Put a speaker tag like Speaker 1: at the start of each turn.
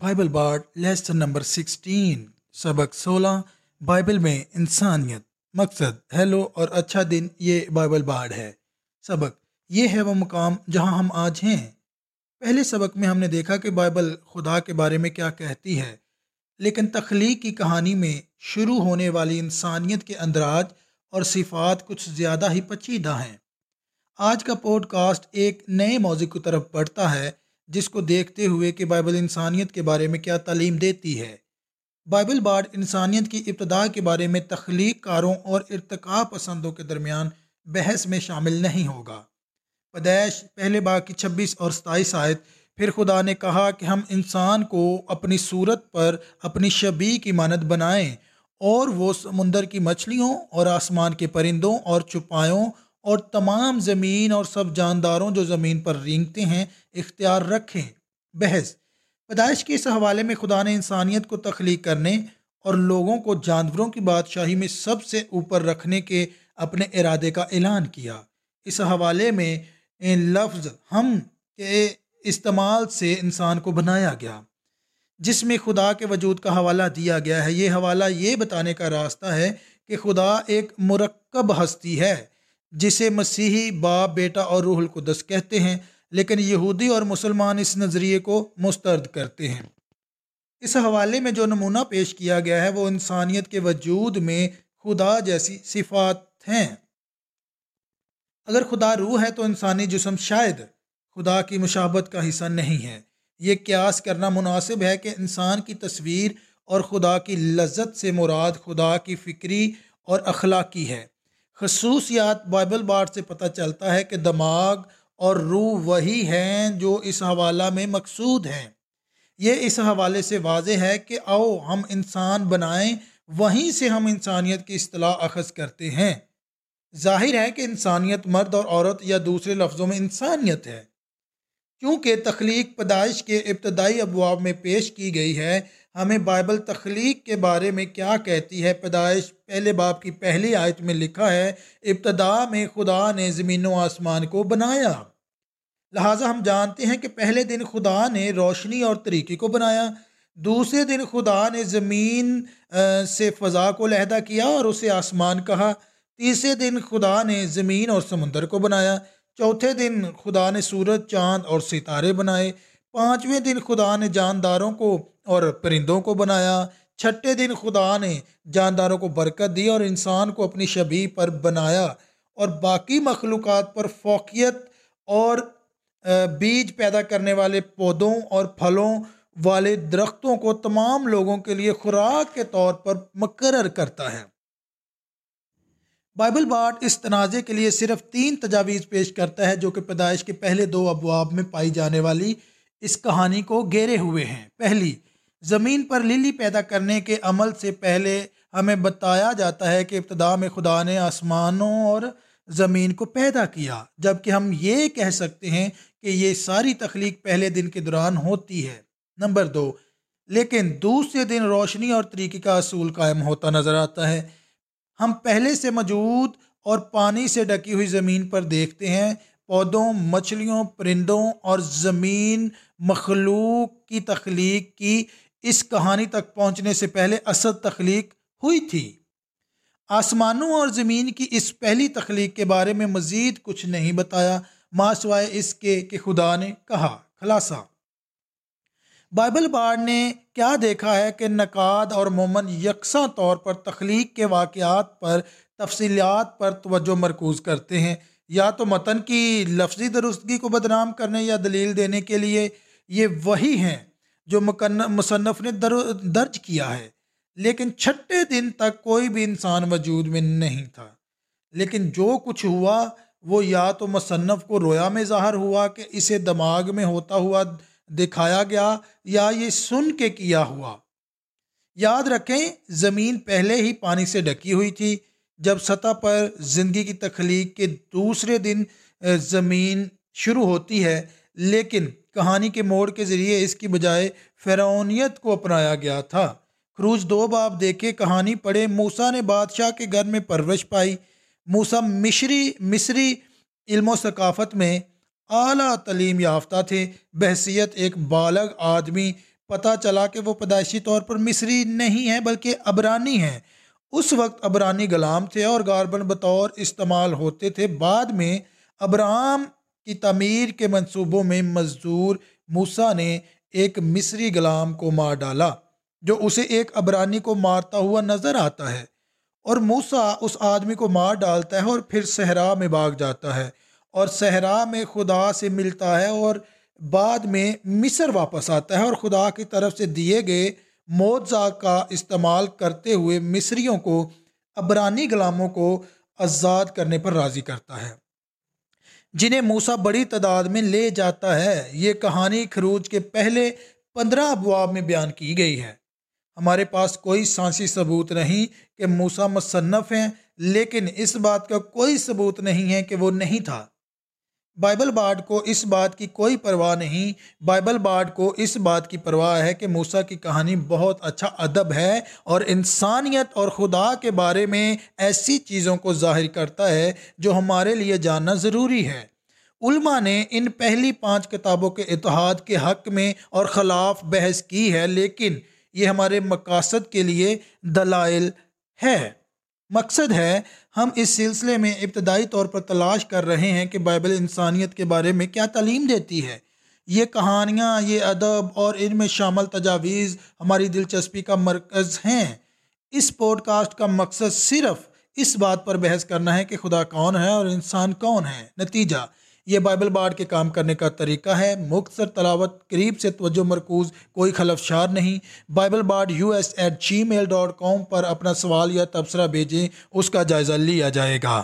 Speaker 1: Bible baud lesson number sixteen, سبق سولہ، Bible میں انسانیت، مقصد، ہیلو اور اچھا دن، یہ بائبل بارڈ ہے۔ سبق، یہ ہے وہ مقام جہاں ہم آج ہیں۔ پہلے سبق میں ہم نے دیکھا کہ بائبل خدا کے بارے میں کیا کہتی ہے، لیکن تخلیق کی کہانی میں شروع ہونے والی انسانیت کے اندراج اور صفات کچھ زیادہ ہی پچیدہ ہیں۔ آج کا پوڈ کاسٹ ایک نئے موضوع کی طرف بڑھتا ہے۔ جس کو دیکھتے ہوئے کہ بائبل انسانیت کے بارے میں کیا تعلیم دیتی ہے۔ بائبل بارڈ انسانیت کی ابتدا کے بارے میں تخلیق کاروں اور ارتقاء پسندوں کے درمیان بحث میں شامل نہیں ہوگا۔ پدیش پہلے باغ کی چھبیس اور ستائیس آیت، پھر خدا نے کہا کہ ہم انسان کو اپنی صورت پر اپنی شبی کی مانت بنائیں اور وہ سمندر کی مچھلیوں اور آسمان کے پرندوں اور چپایوں اور تمام زمین اور سب جانداروں جو زمین پر رینگتے ہیں، اختیار رکھیں۔ بحث پیدائش کے اس حوالے میں خدا نے انسانیت کو تخلیق کرنے اور لوگوں کو جانوروں کی بادشاہی میں سب سے اوپر رکھنے کے اپنے ارادے کا اعلان کیا۔ اس حوالے میں لفظ ہم کے استعمال سے انسان کو بنایا گیا، جس میں خدا کے وجود کا حوالہ دیا گیا ہے۔ یہ حوالہ یہ بتانے کا راستہ ہے کہ خدا ایک مرکب ہستی ہے۔ جسے مسیحی باپ، بیٹا اور روح القدس کہتے ہیں، لیکن یہودی اور مسلمان اس نظریے کو مسترد کرتے ہیں۔ اس حوالے میں جو نمونہ پیش کیا گیا ہے، وہ انسانیت کے وجود میں خدا جیسی صفات ہیں۔ اگر خدا روح ہے تو انسانی جسم شاید خدا کی مشابت کا حصہ نہیں ہے۔ یہ قیاس کرنا مناسب ہے کہ انسان کی تصویر اور خدا کی لذت سے مراد خدا کی فکری اور اخلاقی ہے۔ خصوصیات بائبل بار سے پتہ چلتا ہے کہ دماغ اور روح وہی ہیں جو اس حوالہ میں مقصود ہیں۔ یہ اس حوالے سے واضح ہے کہ آؤ ہم انسان بنائیں، وہیں سے ہم انسانیت کی اصطلاح اخذ کرتے ہیں۔ ظاہر ہے کہ انسانیت مرد اور عورت یا دوسرے لفظوں میں انسانیت ہے۔ کیونکہ تخلیق، پیدائش کے ابتدائی ابواب میں پیش کی گئی ہے ہمیں بائبل تخلیق کے بارے میں کیا کہتی ہے؟ پیدائش پہلے باپ کی پہلی آیت میں لکھا ہے، ابتدا میں خدا نے زمین و آسمان کو بنایا۔ لہٰذا ہم جانتے ہیں کہ پہلے دن خدا نے روشنی اور طریقے کو بنایا۔ دوسرے دن خدا نے زمین سے فضا کو لہدہ کیا اور اسے آسمان کہا۔ تیسرے دن خدا نے زمین اور سمندر کو بنایا۔ چوتھے دن خدا نے سورج، چاند اور ستارے بنائے۔ پانچویں دن خدا نے جانداروں کو اور پرندوں کو بنایا۔ چھٹے دن خدا نے جانداروں کو برکت دی اور انسان کو اپنی شبی پر بنایا۔ اور باقی مخلوقات پر فوقیت اور بیج پیدا کرنے والے پودوں اور پھلوں والے درختوں کو تمام لوگوں کے لیے خوراک کے طور پر مقرر کرتا ہے۔ بائبل باٹ اس تنازع کے لیے صرف تین تجاویز پیش کرتا ہے جو کہ پیدائش کے پہلے دو ابواب میں پائی جانے والی اس کہانی کو گھیرے ہوئے ہیں۔ پہلی زمین پر للی پیدا کرنے کے عمل سے پہلے ہمیں بتایا جاتا ہے کہ ابتدا میں خدا نے آسمانوں اور زمین کو پیدا کیا جبکہ ہم یہ کہہ سکتے ہیں کہ یہ ساری تخلیق پہلے دن کے دوران ہوتی ہے۔ نمبر دو، لیکن دوسرے دن روشنی اور طریقے کا اصول قائم ہوتا نظر آتا ہے۔ ہم پہلے سے موجود اور پانی سے ڈکی ہوئی زمین پر دیکھتے ہیں۔ پودوں، مچھلیوں، پرندوں اور زمین مخلوق کی تخلیق کی اس کہانی تک پہنچنے سے پہلے اصل تخلیق ہوئی تھی۔ آسمانوں اور زمین کی اس پہلی تخلیق کے بارے میں مزید کچھ نہیں بتایا ماسوائے اس کے کہ خدا نے کہا۔ خلاصہ۔ بائبل بار نے کیا دیکھا ہے کہ نقاد اور مومن یکساں طور پر تخلیق کے واقعات پر تفصیلات پر توجہ مرکوز کرتے ہیں۔ یا تو متن کی لفظی درستگی کو بدنام کرنے یا دلیل دینے کے لیے یہ وہی ہیں۔ جو مصنف نے درج کیا ہے۔ لیکن چھٹے دن تک کوئی بھی انسان وجود میں نہیں تھا۔ لیکن جو کچھ ہوا، وہ یا تو مصنف کو رویا میں ظاہر ہوا کہ اسے دماغ میں ہوتا ہوا دکھایا گیا یا یہ سن کے کیا ہوا۔ یاد رکھیں، زمین پہلے ہی پانی سے ڈکی ہوئی تھی۔ جب سطح پر زندگی کی تخلیق کے دوسرے دن زمین شروع ہوتی ہے لیکن کہانی کے موڑ کے ذریعے اس کی بجائے فرعونیت کو اپنایا گیا تھا۔ خروج دو باب دیکھے، کہانی پڑھے موسا نے بادشاہ کے گھر میں پرورش پائی۔ موسا مشری مصری علم و ثقافت میں اعلیٰ تعلیم یافتہ تھے۔ بحثیت ایک بالغ آدمی، پتہ چلا کہ وہ پیدائشی طور پر مصری نہیں ہیں بلکہ ابرانی ہیں۔ اس وقت ابرانی غلام تھے اور گاربن بطور استعمال ہوتے تھے۔ بعد میں ابرام کی تعمیر کے منصوبوں میں مزدور موسا نے ایک مصری غلام کو مار ڈالا، جو اسے ایک ابرانی کو مارتا ہوا نظر آتا ہے۔ اور موسا اس آدمی کو مار ڈالتا ہے اور پھر صحرا میں بھاگ جاتا ہے۔ اور صحرا میں خدا سے ملتا ہے اور بعد میں مصر واپس آتا ہے۔ اور خدا کی طرف سے دیے گئے موضاء کا استعمال کرتے ہوئے مصریوں کو ابرانی غلاموں کو آزاد کرنے پر راضی کرتا ہے۔ جنہیں موسا بڑی تعداد میں لے جاتا ہے، یہ کہانی خروج کے پہلے پندرہ ابواب میں بیان کی گئی ہے۔ ہمارے پاس کوئی سانسی ثبوت نہیں کہ موسا مصنف ہیں، لیکن اس بات کا کوئی ثبوت نہیں ہے کہ وہ نہیں تھا۔ بائبل بارڈ کو اس بات کی کوئی پرواہ نہیں۔ بائبل بارڈ کو اس بات کی پرواہ ہے کہ موسا کی کہانی بہت اچھا ادب ہے اور انسانیت اور خدا کے بارے میں ایسی چیزوں کو ظاہر کرتا ہے جو ہمارے لیے جاننا ضروری ہے۔ علماء نے ان پہلی پانچ کتابوں کے اتحاد کے حق میں اور خلاف بحث کی ہے، لیکن یہ ہمارے مقاصد کے لیے دلائل ہے۔ مقصد ہے، ہم اس سلسلے میں ابتدائی طور پر تلاش کر رہے ہیں کہ بائبل انسانیت کے بارے میں کیا تعلیم دیتی ہے۔ یہ کہانیاں، یہ ادب اور ان میں شامل تجاویز ہماری دلچسپی کا مرکز ہیں۔ اس پوڈ کاسٹ کا مقصد صرف اس بات پر بحث کرنا ہے کہ خدا کون ہے اور انسان کون ہے۔ نتیجہ یہ بائبل بارڈ کے کام کرنے کا طریقہ ہے۔ مختصر تلاوت قریب سے توجہ مرکوز، کوئی خلف شار نہیں۔ Bible baud U S eight Gmail dot com پر اپنا سوال یا تبصرہ بھیجیں، اس کا جائزہ لیا جائے گا۔